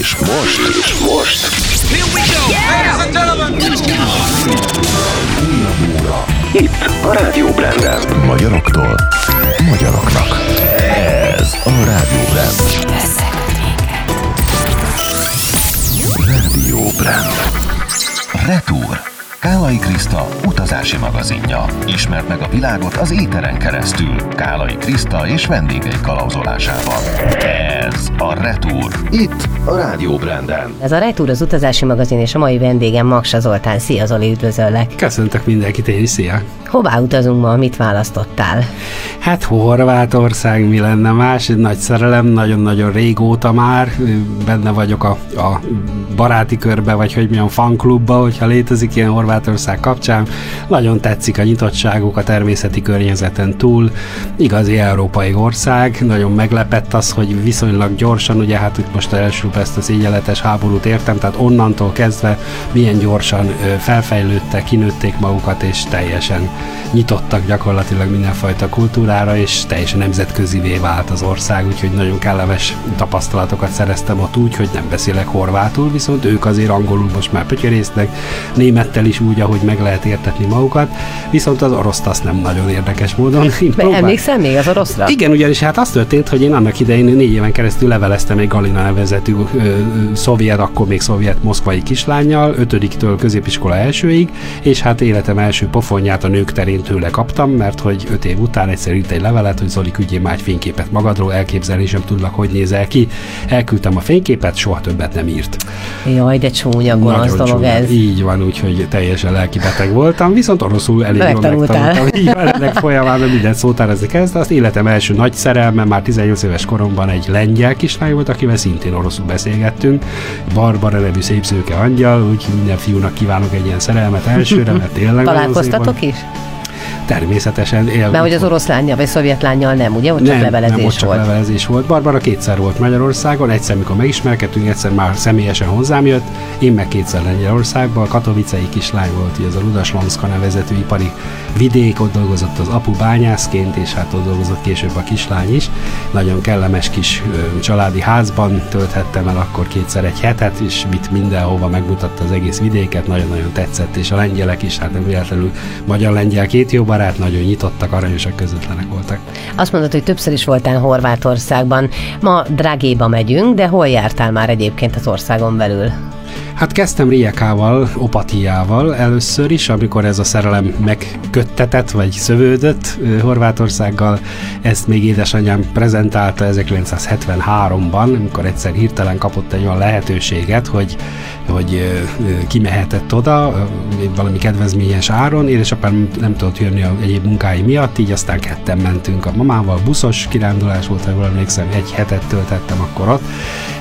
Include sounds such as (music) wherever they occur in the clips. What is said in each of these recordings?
És most, most Here we go! Ladies and gentlemen! Go! óra. Itt a Rádió Branden. Magyaroktól magyaroknak. Ez a Rádió Brand. Rádió Brand. Retour. Kálai Kriszta utazási magazinja. Ismert meg a világot az éteren keresztül. Kálai Kriszta és vendégei kalauzolásával. Ez a Retour. Itt a Rádió Branden. Ez a Retour az utazási magazin, és a mai vendégem Maksa Zoltán. Szia Zoli, üdvözöllek! Köszöntök mindenkit, én is, szia! Hová utazunk ma, mit választottál? Hát Horvátország, mi lenne más, egy nagy szerelem, nagyon-nagyon régóta már, benne vagyok a, a baráti körbe, vagy hogy milyen fanklubba, hogyha létezik ilyen Horvátország kapcsán. Nagyon tetszik a nyitottságuk a természeti környezeten túl, igazi európai ország, nagyon meglepett az, hogy viszonylag gyorsan, ugye hát itt most elsőbb ezt a szégyeletes háborút értem, tehát onnantól kezdve milyen gyorsan felfejlődtek, kinőtték magukat, és teljesen nyitottak gyakorlatilag mindenfajta kultúrára, és teljesen nemzetközivé vált az ország, úgyhogy nagyon kellemes tapasztalatokat szereztem ott úgy, hogy nem beszélek horvátul, viszont ők azért angolul most már pötyörésznek, némettel is úgy, ahogy meg lehet értetni magukat, viszont az oroszt azt nem nagyon érdekes módon. (laughs) Próbál... Emlékszel még az oroszra? Igen, ugyanis hát az történt, hogy én annak idején négy éven keresztül leveleztem egy Galina nevezetű szovjet, akkor még szovjet moszkvai kislányjal, ötödiktől középiskola elsőig, és hát életem első pofonját a nők terén tőle kaptam, mert hogy öt év után egyszer írt egy levelet, hogy Zoli, küldjél már egy fényképet magadról, elképzelni sem tudlak, hogy nézel ki. Elküldtem a fényképet, soha többet nem írt. Jaj, de csúnya, gonosz dolog csúnya. ez. Így van, úgyhogy teljesen lelkibeteg voltam, viszont oroszul elég jól megtanultam. Így van, ennek folyamán minden szótárazni kezdte. Azt életem első nagy szerelme, már 18 éves koromban egy lengyel kislány volt, akivel szintén oroszul beszélgettünk. Barbara nevű szép szőke angyal, úgyhogy minden fiúnak kívánok egy ilyen szerelmet elsőre, mert tényleg Találkoztatok is? Természetesen. Él, Mert hogy az orosz lányjal vagy szovjet lányjal nem, ugye? Ott csak nem, levelezés nem, ott csak volt. levelezés volt. Barbara kétszer volt Magyarországon, egyszer, mikor megismerkedtünk, egyszer már személyesen hozzám jött, én meg kétszer Lengyelországban, Katowicei kislány volt, ugye az a Rudaslomszka nevezetű ipari vidék, ott dolgozott az apu bányászként, és hát ott dolgozott később a kislány is. Nagyon kellemes kis ö, családi házban tölthettem el akkor kétszer egy hetet, és mit mindenhova megmutatta az egész vidéket, nagyon-nagyon tetszett, és a lengyelek is, hát nem véletlenül magyar-lengyel két jó barát, nagyon nyitottak, aranyosak, közvetlenek voltak. Azt mondod, hogy többször is voltál Horvátországban. Ma Dragéba megyünk, de hol jártál már egyébként az országon belül? Hát kezdtem Riekával, Opatiával először is, amikor ez a szerelem megköttetett, vagy szövődött Horvátországgal. Ezt még édesanyám prezentálta 1973-ban, amikor egyszer hirtelen kapott egy olyan lehetőséget, hogy, hogy kimehetett oda valami kedvezményes áron. Édesapám nem tudott jönni a egyéb munkái miatt, így aztán ketten mentünk a mamával. Buszos kirándulás volt, ha jól emlékszem, egy hetet töltettem akkor ott,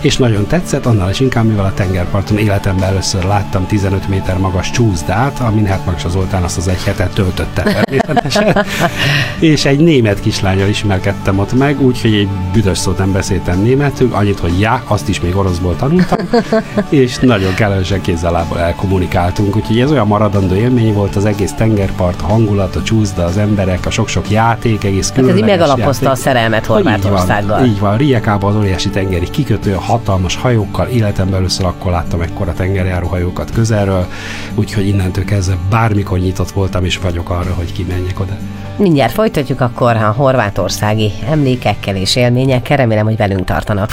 és nagyon tetszett, annál is inkább, mivel a tengerparton életemben először láttam 15 méter magas csúszdát, amin hát Magsa Zoltán azt az egy hetet töltötte természetesen, (laughs) és egy német kislányal ismerkedtem ott meg, úgyhogy egy büdös szót nem beszéltem németül, annyit, hogy já, azt is még oroszból tanultam, (laughs) és nagyon kellemesen kézzel-lábbal elkommunikáltunk, úgyhogy ez olyan maradandó élmény volt az egész tengerpart, a hangulat, a csúszda, az emberek, a sok-sok játék, egész Hát ez így különleges megalapozta a játék. szerelmet Így Horvátországgal. van, így van. Riekában az óriási tengeri kikötő, hatalmas hajókkal, életemben először akkor láttam ekkora tengerjáró hajókat közelről, úgyhogy innentől kezdve bármikor nyitott voltam, és vagyok arra, hogy kimenjek oda. Mindjárt folytatjuk akkor a horvátországi emlékekkel és élményekkel. Remélem, hogy velünk tartanak.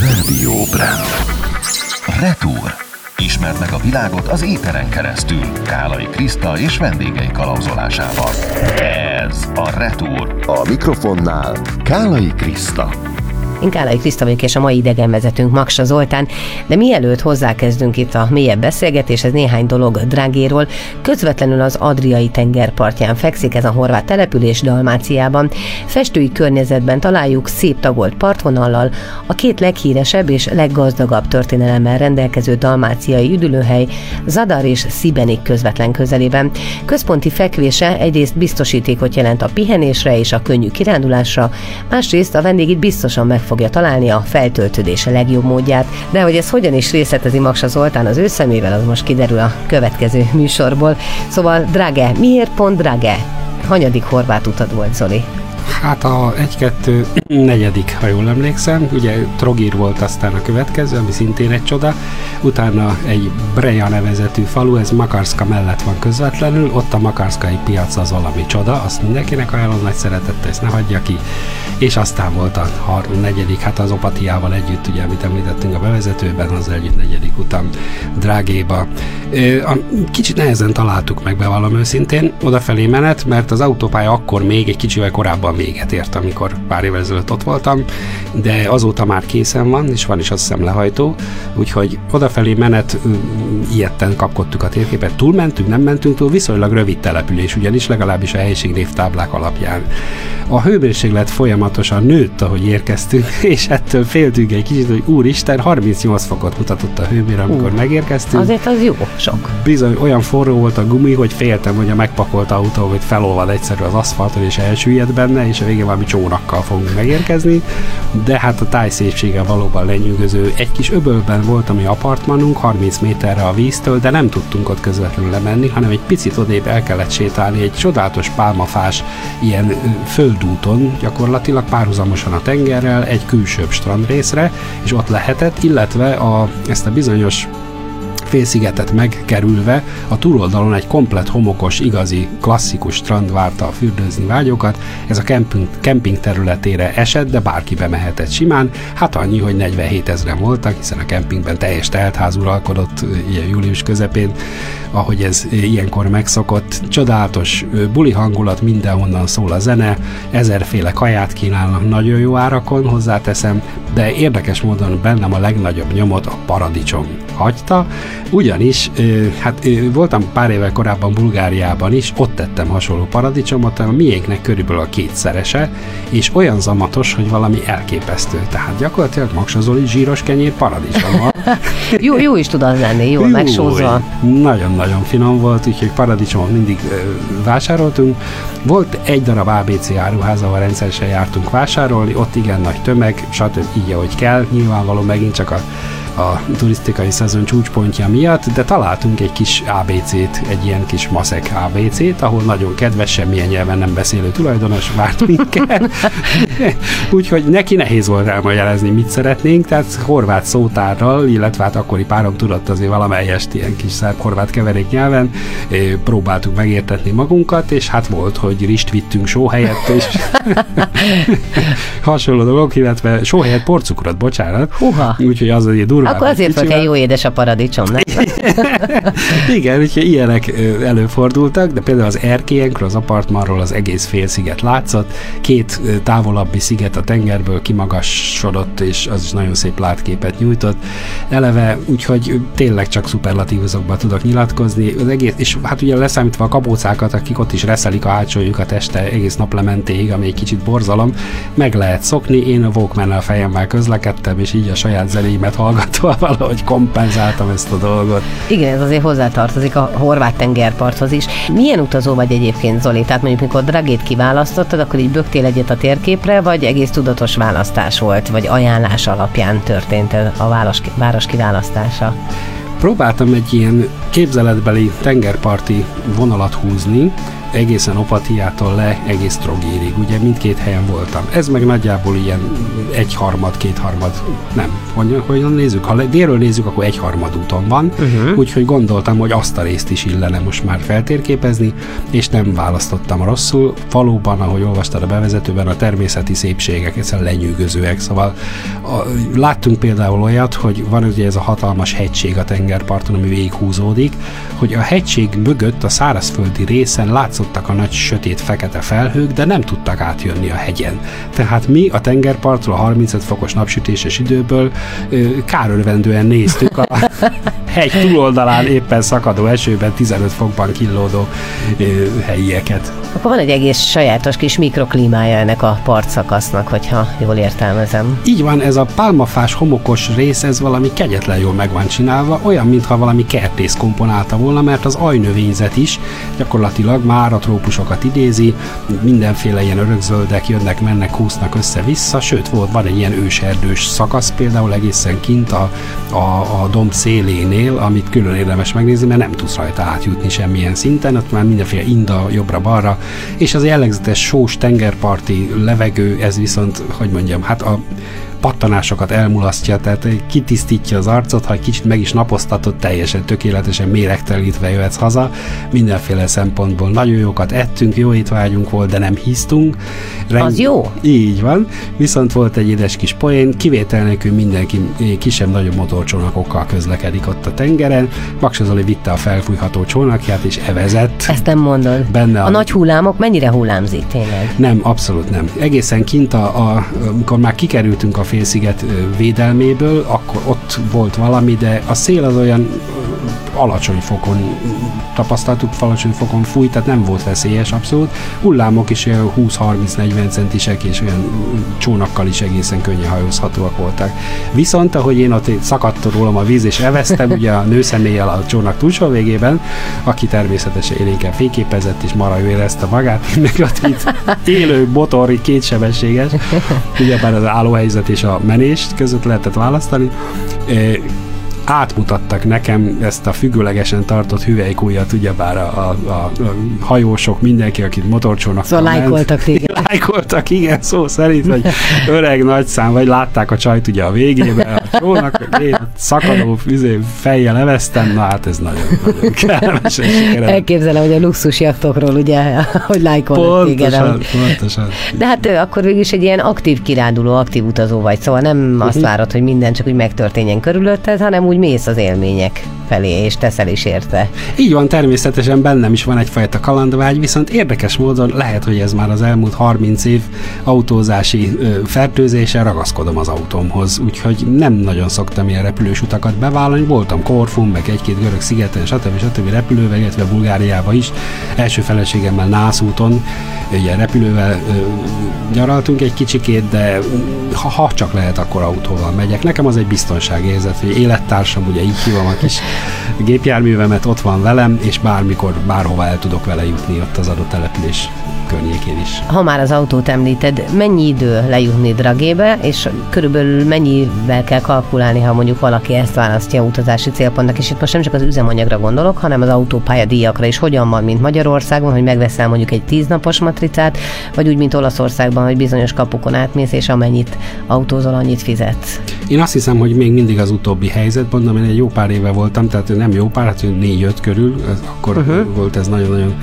Rádió Brand. Retour. Ismerd meg a világot az éteren keresztül. Kálai Kriszta és vendégei kalauzolásával. Ez a Retour. A mikrofonnál Kálai Kriszta. Én Kálai Kriszta vagyok, és a mai idegenvezetőnk Maksa Zoltán, de mielőtt hozzákezdünk itt a mélyebb beszélgetéshez, néhány dolog Drágéról. Közvetlenül az Adriai tengerpartján fekszik ez a horvát település Dalmáciában. Festői környezetben találjuk szép tagolt partvonallal, a két leghíresebb és leggazdagabb történelemmel rendelkező dalmáciai üdülőhely Zadar és Szibenik közvetlen közelében. Központi fekvése egyrészt biztosítékot jelent a pihenésre és a könnyű kirándulásra, másrészt a vendég itt biztosan meg fogja találni a feltöltődése legjobb módját, de hogy ez hogyan is részletezi Maksa Zoltán az ő szemével, az most kiderül a következő műsorból. Szóval, Drage, miért pont Drage? Hanyadik horvát utad volt, Zoli? Hát a 1-2 negyedik, ha jól emlékszem. Ugye Trogir volt aztán a következő, ami szintén egy csoda. Utána egy Breja nevezetű falu, ez Makarska mellett van közvetlenül, ott a Makarskai piac az valami csoda, azt mindenkinek ajánlom nagy szeretettel, ezt ne hagyja ki. És aztán volt a har- negyedik, hát az Opatiával együtt, ugye, amit említettünk a bevezetőben, az együtt negyedik utam Drágéba. Kicsit nehezen találtuk meg, bevallom őszintén, odafelé menet, mert az autópálya akkor még egy kicsivel korábban véget ért, amikor pár évvel ezelőtt ott voltam, de azóta már készen van, és van is azt hiszem lehajtó, úgyhogy odafelé menet ilyetten kapkodtuk a térképet. Túlmentünk, nem mentünk túl, viszonylag rövid település, ugyanis legalábbis a helységnévtáblák alapján. A hőmérséklet folyamatosan nőtt, ahogy érkeztünk, (laughs) és ettől féltünk egy kicsit, hogy úristen, 38 fokot mutatott a hőmér, amikor uh, megérkeztünk. Azért az jó, sok. Bizony, olyan forró volt a gumi, hogy féltem, hogy a megpakolt autó, hogy felolvad egyszerű az aszfalton, és elsüllyed benne, és a végén valami csónakkal fogunk megérkezni, de hát a táj szépsége valóban lenyűgöző. Egy kis öbölben volt a mi apartmanunk, 30 méterre a víztől, de nem tudtunk ott közvetlenül lemenni, hanem egy picit odébb el kellett sétálni egy csodálatos pálmafás ilyen földúton, gyakorlatilag párhuzamosan a tengerrel, egy külsőbb strandrészre, és ott lehetett, illetve a, ezt a bizonyos félszigetet megkerülve a túloldalon egy komplet homokos, igazi, klasszikus strand várta a fürdőzni vágyokat. Ez a kemping, kemping területére esett, de bárki bemehetett simán. Hát annyi, hogy 47 ezeren voltak, hiszen a kempingben teljes teltház uralkodott ilyen július közepén, ahogy ez ilyenkor megszokott. Csodálatos buli hangulat, mindenhonnan szól a zene, ezerféle kaját kínálnak nagyon jó árakon, hozzáteszem, de érdekes módon bennem a legnagyobb nyomot a paradicsom hagyta, ugyanis hát voltam pár évvel korábban Bulgáriában is, ott tettem hasonló paradicsomot, a miénknek körülbelül a kétszerese, és olyan zamatos, hogy valami elképesztő. Tehát gyakorlatilag maksazoli zsíros kenyér paradicsommal. (laughs) jó, jó is tud az lenni, jól megsózva. Nagyon-nagyon finom volt, úgyhogy paradicsomot mindig ö, vásároltunk. Volt egy darab ABC áruház, ahol rendszeresen jártunk vásárolni, ott igen nagy tömeg, stb. így, ahogy kell. Nyilvánvaló megint csak a a turisztikai szezon csúcspontja miatt, de találtunk egy kis ABC-t, egy ilyen kis maszek ABC-t, ahol nagyon kedves, semmilyen nyelven nem beszélő tulajdonos várt minket. (laughs) Úgyhogy neki nehéz volt elmagyarázni, mit szeretnénk, tehát horvát szótárral, illetve hát akkori párom tudott azért valamelyest ilyen kis szerb-horvát keverék nyelven, próbáltuk megértetni magunkat, és hát volt, hogy rist vittünk só helyett, és (laughs) (laughs) hasonló dolgok, illetve só helyett porcukrot, bocsánat. Húha. Úgyhogy az azért durva akkor azért volt jó édes a paradicsom, nem? (laughs) Igen, úgyhogy ilyenek előfordultak, de például az erkélyenkről, az apartmanról az egész félsziget látszott, két távolabbi sziget a tengerből kimagasodott, és az is nagyon szép látképet nyújtott. Eleve, úgyhogy tényleg csak szuperlatívuzokban tudok nyilatkozni, az egész, és hát ugye leszámítva a kabócákat, akik ott is reszelik a hátsójukat este egész nap lementéig, ami egy kicsit borzalom, meg lehet szokni, én a walkman a fejemmel közlekedtem, és így a saját zenéimet hallgatom Szóval valahogy kompenzáltam ezt a dolgot. Igen, ez azért hozzátartozik a horvát tengerparthoz is. Milyen utazó vagy egyébként, Zoli? Tehát mondjuk, mikor Dragét kiválasztottad, akkor így bögtél egyet a térképre, vagy egész tudatos választás volt, vagy ajánlás alapján történt a város, város kiválasztása? Próbáltam egy ilyen képzeletbeli tengerparti vonalat húzni, egészen Opatiától le egész Trogérig, ugye mindkét helyen voltam. Ez meg nagyjából ilyen egyharmad, kétharmad, nem, hogy, hogy nézzük, ha délről nézzük, akkor egyharmad úton van, uh-huh. úgyhogy gondoltam, hogy azt a részt is illene most már feltérképezni, és nem választottam rosszul. Valóban, ahogy olvastad a bevezetőben, a természeti szépségek egyszerűen lenyűgözőek, szóval a, láttunk például olyat, hogy van ugye ez a hatalmas hegység a tengerparton, ami végighúzódik, hogy a hegység mögött a szárazföldi részen látszott látszottak a nagy sötét fekete felhők, de nem tudtak átjönni a hegyen. Tehát mi a tengerpartról a 35 fokos napsütéses időből kárörvendően néztük a (laughs) hegy túloldalán éppen szakadó esőben 15 fokban killódó helyieket. Akkor van egy egész sajátos kis mikroklímája ennek a partszakasznak, hogyha jól értelmezem. Így van, ez a pálmafás homokos rész, ez valami kegyetlen jól meg van csinálva, olyan, mintha valami kertész komponálta volna, mert az ajnövényzet is gyakorlatilag már a trópusokat idézi, mindenféle ilyen örökzöldek jönnek, mennek, húznak össze-vissza, sőt, volt, van egy ilyen őserdős szakasz például egészen kint a, a, a domb szélénél, szél, amit külön érdemes megnézni, mert nem tudsz rajta átjutni semmilyen szinten, ott már mindenféle inda jobbra-balra, és az jellegzetes sós tengerparti levegő, ez viszont, hogy mondjam, hát a pattanásokat elmulasztja, tehát kitisztítja az arcot, ha egy kicsit meg is napoztatod, teljesen tökéletesen méregtelítve jöhetsz haza. Mindenféle szempontból nagyon jókat ettünk, jó étvágyunk volt, de nem hisztunk. Reng... Az jó? Így van. Viszont volt egy édes kis poén, kivétel nélkül mindenki kisebb-nagyobb motorcsónakokkal közlekedik ott a tengeren. Baksa Zoli vitte a felfújható csónakját, és evezett. Ezt nem mondod. Benne a, a nagy hullámok mennyire hullámzik tényleg? Nem, abszolút nem. Egészen kint, a, a, amikor már kikerültünk a félsziget védelméből, akkor ott volt valami, de a szél az olyan alacsony fokon tapasztaltuk, alacsony fokon fújt, tehát nem volt veszélyes abszolút. Hullámok is 20-30-40 centisek, és olyan csónakkal is egészen könnyen hajózhatóak voltak. Viszont, ahogy én ott szakadt rólam a víz, és eveztem, ugye a nőszemélyel a csónak túlsó végében, aki természetesen élénken fényképezett, és mara érezte magát, (laughs) meg ott itt élő motor, kétsebességes, ugyebár az állóhelyzet és a menést között lehetett választani átmutattak nekem ezt a függőlegesen tartott hüvelykújat, ugyebár a, a, a, a hajósok, mindenki, akit motorcsónak Szóval lájkoltak téged. (laughs) Lájkoltak, igen, szó szerint, hogy öreg nagy szám, vagy látták a csajt ugye a végébe, a csónak, én szakadó üzé, fejjel leveztem, na hát ez nagyon, nagyon kellemes. Elképzelem, hogy a luxus jaktokról ugye, hogy lájkolnak téged. Pontosan. De hát akkor végül is egy ilyen aktív kiránduló, aktív utazó vagy, szóval nem azt mhm. várod, hogy minden csak úgy megtörténjen körülötted, hanem úgy úgy mész az élmények felé, és teszel is érte. Így van, természetesen bennem is van egyfajta kalandvágy, viszont érdekes módon lehet, hogy ez már az elmúlt 30 év autózási ö, fertőzése, ragaszkodom az autómhoz, úgyhogy nem nagyon szoktam ilyen repülős utakat bevállalni. Voltam Korfun, meg egy-két görög szigeten, stb. stb. repülővel, illetve Bulgáriába is. Első feleségemmel Nász úton, ugye repülővel ö, nyaraltunk egy kicsikét, de ha, ha csak lehet, akkor autóval megyek. Nekem az egy biztonságérzet, hogy élettársam, ugye így hívom a kis gépjárművemet, ott van velem, és bármikor, bárhova el tudok vele jutni ott az adott település környékén is. Ha már az autót említed, mennyi idő lejutni Dragébe, és körülbelül mennyivel kell kalkulálni, ha mondjuk valaki ezt választja utazási célpontnak, és itt most nem csak az üzemanyagra gondolok, hanem az autópálya díjakra is hogyan van, mint Magyarországon, hogy megveszel mondjuk egy tíznapos matricát, vagy úgy, mint Olaszországban, hogy bizonyos kapukon átmész, és amennyit autózol, annyit fizetsz. Én azt hiszem, hogy még mindig az utóbbi helyzet, mondom, én egy jó pár éve voltam, tehát nem jó pár, hát négy-öt körül, akkor uh-huh. volt ez nagyon-nagyon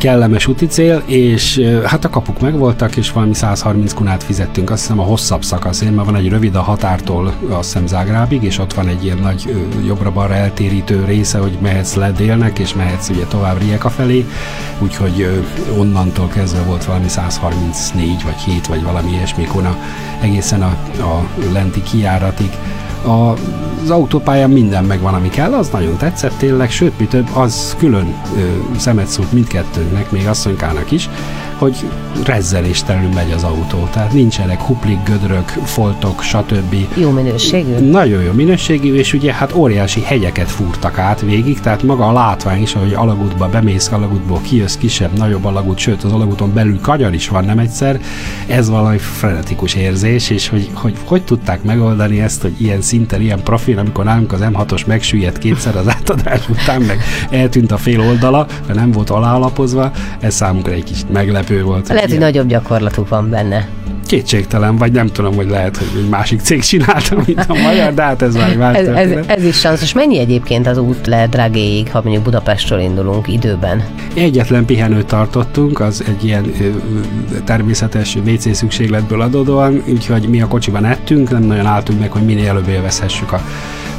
kellemes úti cél, és hát a kapuk megvoltak, és valami 130 kunát fizettünk, azt hiszem a hosszabb szakaszén, mert van egy rövid a határtól, azt hiszem Zágrábig, és ott van egy ilyen nagy jobbra-balra eltérítő része, hogy mehetsz le délnek, és mehetsz ugye tovább Rijeka felé, úgyhogy onnantól kezdve volt valami 134 vagy 7 vagy valami ilyesmi kuna egészen a, a lenti kiáratig a, az autópályán minden megvan, ami kell, az nagyon tetszett tényleg, sőt, mi több, az külön ö, szemet szúrt mindkettőnknek, még asszonykának is, hogy rezzeléstelenül megy az autó. Tehát nincsenek huplik, gödrök, foltok, stb. Jó minőségű? Nagyon jó minőségű, és ugye hát óriási hegyeket fúrtak át végig, tehát maga a látvány is, ahogy alagútba bemész, alagútból kijössz kisebb, nagyobb alagút, sőt az alagúton belül kanyar is van nem egyszer, ez valami frenetikus érzés, és hogy, hogy hogy tudták megoldani ezt, hogy ilyen szinten, ilyen profil, amikor nálunk az M6-os megsüllyedt kétszer az átadás után, meg eltűnt a fél oldala, mert nem volt alálapozva, ez számunkra egy kicsit meglepő volt. Lehet, hogy, nagyobb gyakorlatuk van benne. Kétségtelen, vagy nem tudom, hogy lehet, hogy egy másik cég csinálta, mint a magyar, de hát ez már más ez, ez, ez, is szanszos. Mennyi egyébként az út le Dragéig, ha mondjuk Budapestről indulunk időben? Egyetlen pihenőt tartottunk, az egy ilyen természetes WC szükségletből adódóan, úgyhogy mi a kocsiban ettünk, nem nagyon álltunk meg, hogy minél előbb élvezhessük a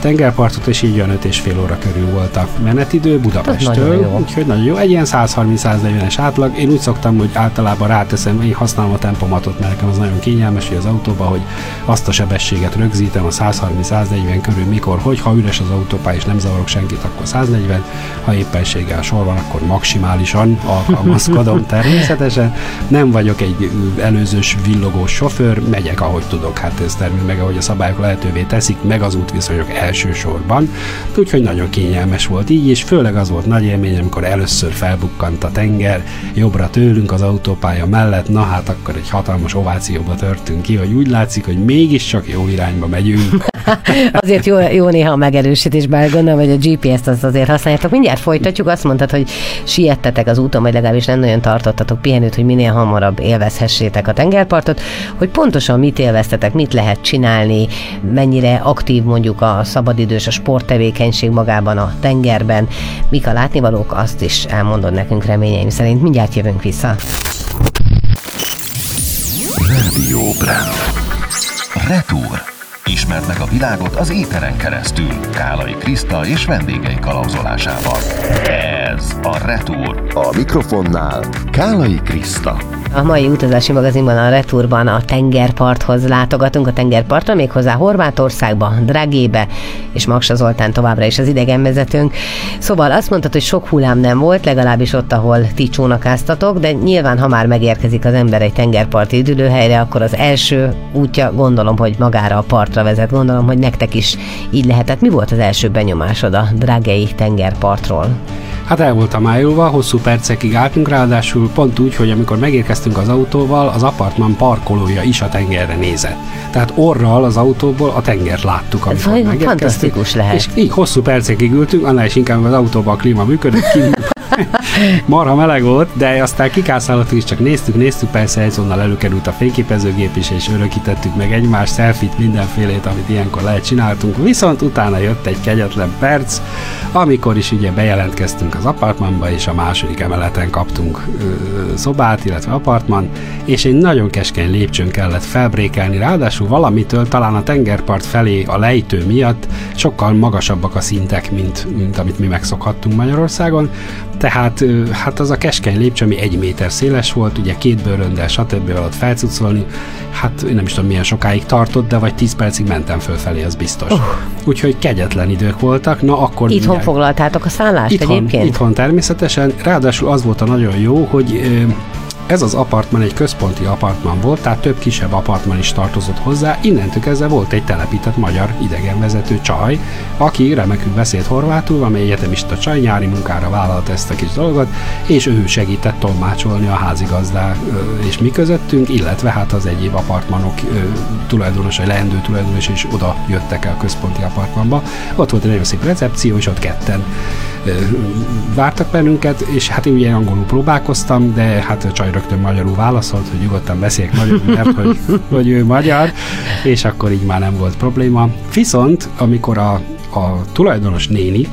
tengerpartot, és így olyan 5 és fél óra körül volt a menetidő Budapesttől, úgyhogy nagyon jó. Egy ilyen 130-140-es átlag. Én úgy szoktam, hogy általában ráteszem, én használom a tempomatot, mert nekem az nagyon kényelmes, hogy az autóba, hogy azt a sebességet rögzítem a 130-140 körül, mikor, hogy ha üres az autópálya és nem zavarok senkit, akkor 140, ha éppenséggel sor van, akkor maximálisan alkalmazkodom (laughs) természetesen. Nem vagyok egy előzős villogós sofőr, megyek ahogy tudok, hát ez természetesen meg ahogy a szabályok lehetővé teszik, meg az útviszonyok el elsősorban, úgyhogy nagyon kényelmes volt így, és főleg az volt nagy élmény, amikor először felbukkant a tenger, jobbra tőlünk az autópálya mellett, na hát akkor egy hatalmas ovációba törtünk ki, hogy úgy látszik, hogy mégiscsak jó irányba megyünk. (laughs) azért jó, jó néha a megerősítés, bár gondolom, hogy a GPS-t azt azért használjátok. Mindjárt folytatjuk, azt mondtad, hogy siettetek az úton, vagy legalábbis nem nagyon tartottatok pihenőt, hogy minél hamarabb élvezhessétek a tengerpartot, hogy pontosan mit élveztetek, mit lehet csinálni, mennyire aktív mondjuk a szabadidős, a sporttevékenység magában a tengerben, mik a látnivalók, azt is elmondod nekünk reményeim szerint. Mindjárt jövünk vissza. Radio Brand. Retour. Ismerd meg a világot az éteren keresztül Kálai Kriszta és vendégei kalauzolásával. Ez a Retour. A mikrofonnál Kálai Kriszta. A mai utazási magazinban a Returban a tengerparthoz látogatunk, a tengerpartra, méghozzá Horvátországba, Dragébe, és Maksa Zoltán továbbra is az idegenvezetőnk. Szóval azt mondtad, hogy sok hullám nem volt, legalábbis ott, ahol ti csónakáztatok, de nyilván, ha már megérkezik az ember egy tengerparti üdülőhelyre, akkor az első útja gondolom, hogy magára a partra vezet. Gondolom, hogy nektek is így lehetett. Mi volt az első benyomásod a Dragei tengerpartról? Hát el voltam májulva, hosszú percekig álltunk, ráadásul pont úgy, hogy amikor megérkeztünk az autóval, az apartman parkolója is a tengerre nézett. Tehát orral az autóból a tengert láttuk, amikor Ez megérkeztünk. fantasztikus lehet. És így hosszú percekig ültünk, annál is inkább az autóban a klíma működött, kint marha meleg volt, de aztán kikászálottuk és csak néztük, néztük, persze azonnal előkerült a fényképezőgép is, és örökítettük meg egymás selfit, mindenfélét, amit ilyenkor lehet csináltunk. Viszont utána jött egy kegyetlen perc, amikor is ugye bejelentkeztünk az apartmanba, és a második emeleten kaptunk ö, szobát, illetve apartman, és egy nagyon keskeny lépcsőn kellett felbrékelni, ráadásul valamitől talán a tengerpart felé a lejtő miatt sokkal magasabbak a szintek, mint, mint amit mi megszokhattunk Magyarországon, tehát hát az a keskeny lépcső, ami egy méter széles volt, ugye két bőröndel, stb. alatt felcucolni, hát én nem is tudom milyen sokáig tartott, de vagy 10 percig mentem fölfelé, az biztos. Uh. Úgyhogy kegyetlen idők voltak, na akkor... Itthon mindjárt- foglaltátok a szállást itthon, egyébként? Itthon természetesen, ráadásul az volt a nagyon jó, hogy ez az apartman egy központi apartman volt, tehát több kisebb apartman is tartozott hozzá. Innentől kezdve volt egy telepített magyar idegenvezető csaj, aki remekül beszélt horvátul, amely egyetemista csaj nyári munkára vállalta ezt a kis dolgot, és ő segített tolmácsolni a házigazdá és mi közöttünk, illetve hát az egyéb apartmanok tulajdonosai, leendő tulajdonosai is oda jöttek el a központi apartmanba. Ott volt egy nagyon szép recepció, és ott ketten vártak bennünket, és hát én ugye angolul próbálkoztam, de hát a csaj rögtön magyarul válaszolt, hogy nyugodtan beszéljek magyarul, mert hogy, hogy ő magyar, és akkor így már nem volt probléma. Viszont, amikor a, a tulajdonos néni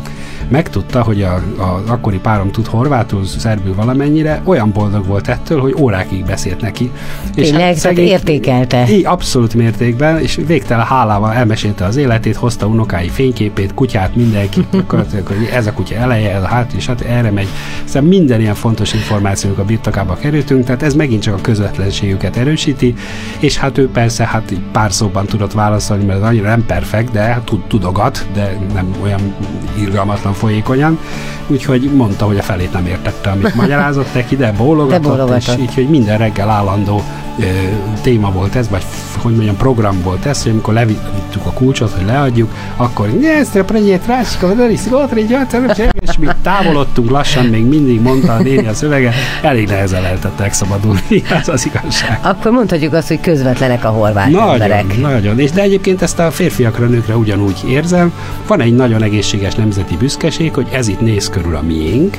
megtudta, hogy a, a akkori párom tud horvátul, szerbül valamennyire, olyan boldog volt ettől, hogy órákig beszélt neki. Tényleg? Tehát értékelte. Így, abszolút mértékben, és végtelen hálával elmesélte az életét, hozta unokái fényképét, kutyát, mindenki, (laughs) hogy ez a kutya eleje, ez a hát, és hát erre megy. Szóval minden ilyen fontos információk a birtokába kerültünk, tehát ez megint csak a közvetlenségüket erősíti, és hát ő persze hát pár szóban tudott válaszolni, mert annyira nem perfekt, de hát tud, tudogat, de nem olyan irgalmatlan folyékonyan, úgyhogy mondta, hogy a felét nem értette, amit magyarázott neki, de bólogatott, De bólogatott. és így, hogy minden reggel állandó téma volt ez, vagy hogy mondjam, program volt ez, hogy amikor levittük a kulcsot, hogy leadjuk, akkor Nyesztre, prenyét, rácsika, Denis, Gotri, és mi távolodtunk lassan, még mindig mondta a néni a szöveget, elég nehezen lehetett megszabadulni, (laughs) ez az igazság. Akkor mondhatjuk azt, hogy közvetlenek a horvát Nagyon, emberek. nagyon. És de egyébként ezt a férfiakra, nőkre ugyanúgy érzem. Van egy nagyon egészséges nemzeti büszkeség, hogy ez itt néz körül a miénk,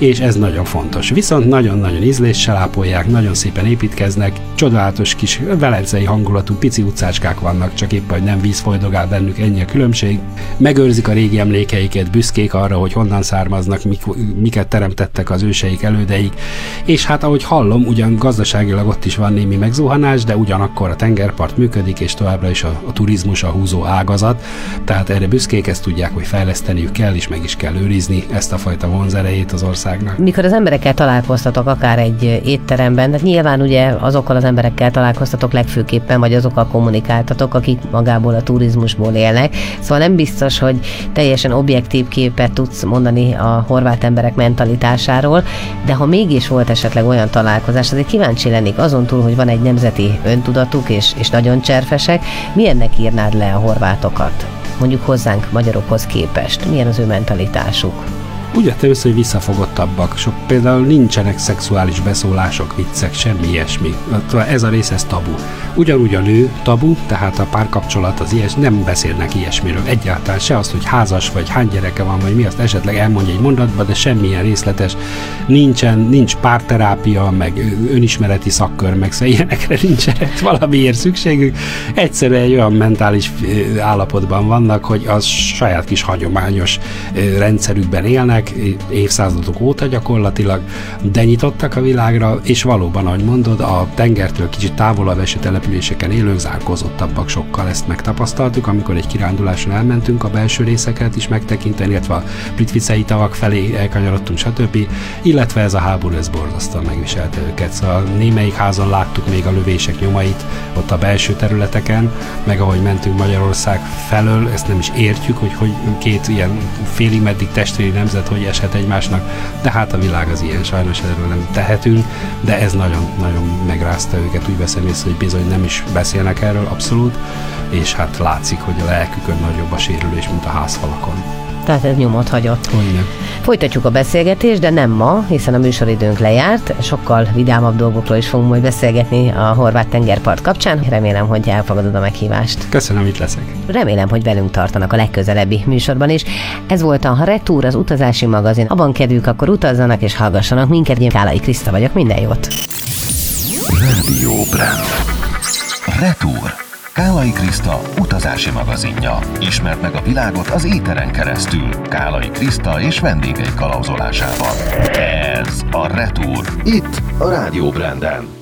és ez nagyon fontos. Viszont nagyon-nagyon ízléssel ápolják, nagyon szépen építkeznek, csodálatos kis velencei hangulatú pici utcácskák vannak, csak éppen, hogy nem víz folydogál bennük, ennyi a különbség. Megőrzik a régi emlékeiket, büszkék arra, hogy honnan származnak, mik, miket teremtettek az őseik, elődeik, és hát ahogy hallom, ugyan gazdaságilag ott is van némi megzuhanás, de ugyanakkor a tengerpart működik, és továbbra is a, a turizmus a húzó ágazat, tehát erre büszkék, ezt tudják, hogy fejleszteniük kell, és meg is kell őrizni ezt a fajta vonzerejét az országnak. Mikor az emberekkel találkoztatok, akár egy étteremben, tehát nyilván ugye azokkal az emberekkel találkoztatok legfőképpen, vagy azokkal kommunikáltatok, akik magából a turizmusból élnek. Szóval nem biztos, hogy teljesen objektív képet tudsz mondani a horvát emberek mentalitásáról, de ha mégis volt esetleg olyan találkozás, azért kíváncsi lennék azon túl, hogy van egy nemzeti öntudatuk, és, és nagyon cserfesek, milyennek írnád le a horvátokat? mondjuk hozzánk magyarokhoz képest? Milyen az ő mentalitásuk? Úgy vettem össze, hogy visszafogottabbak. Sok például nincsenek szexuális beszólások, viccek, semmi ilyesmi. Ez a rész, ez tabu. Ugyanúgy a nő tabu, tehát a párkapcsolat az ilyes, nem beszélnek ilyesmiről egyáltalán. Se azt, hogy házas vagy, hány gyereke van, vagy mi azt esetleg elmondja egy mondatban, de semmilyen részletes. Nincsen, nincs párterápia, meg önismereti szakkör, meg szóval ilyenekre nincsenek valamiért szükségük. Egyszerűen egy olyan mentális állapotban vannak, hogy az saját kis hagyományos rendszerükben élnek, élnek évszázadok óta gyakorlatilag, de nyitottak a világra, és valóban, ahogy mondod, a tengertől kicsit távolabb eső településeken élők zárkózottabbak sokkal ezt megtapasztaltuk, amikor egy kiránduláson elmentünk a belső részeket is megtekinteni, illetve a Plitvicei tavak felé elkanyarodtunk, stb. Illetve ez a háború, ez borzasztóan megviselte őket. Szóval némelyik házon láttuk még a lövések nyomait, ott a belső területeken, meg ahogy mentünk Magyarország felől, ezt nem is értjük, hogy, hogy két ilyen félig meddig testvéri nemzet hogy eshet egymásnak, de hát a világ az ilyen, sajnos erről nem tehetünk, de ez nagyon-nagyon megrázta őket, úgy veszem észre, hogy bizony nem is beszélnek erről abszolút, és hát látszik, hogy a lelkükön nagyobb a sérülés, mint a házfalakon. Tehát ez nyomot hagyott. Hogyne. Folytatjuk a beszélgetést, de nem ma, hiszen a műsoridőnk lejárt. Sokkal vidámabb dolgokról is fogunk majd beszélgetni a horvát tengerpart kapcsán. Remélem, hogy elfogadod a meghívást. Köszönöm, itt leszek. Remélem, hogy velünk tartanak a legközelebbi műsorban is. Ez volt a Retour, az utazási magazin. Abban kedvük, akkor utazzanak és hallgassanak minket. Én Kálai Kriszta vagyok, minden jót! Rádió Brand. Retour. Kálai Kriszta utazási magazinja. Ismert meg a világot az éteren keresztül. Kálai Kriszta és vendégei kalauzolásával. Ez a Retour. Itt a Rádió Branden.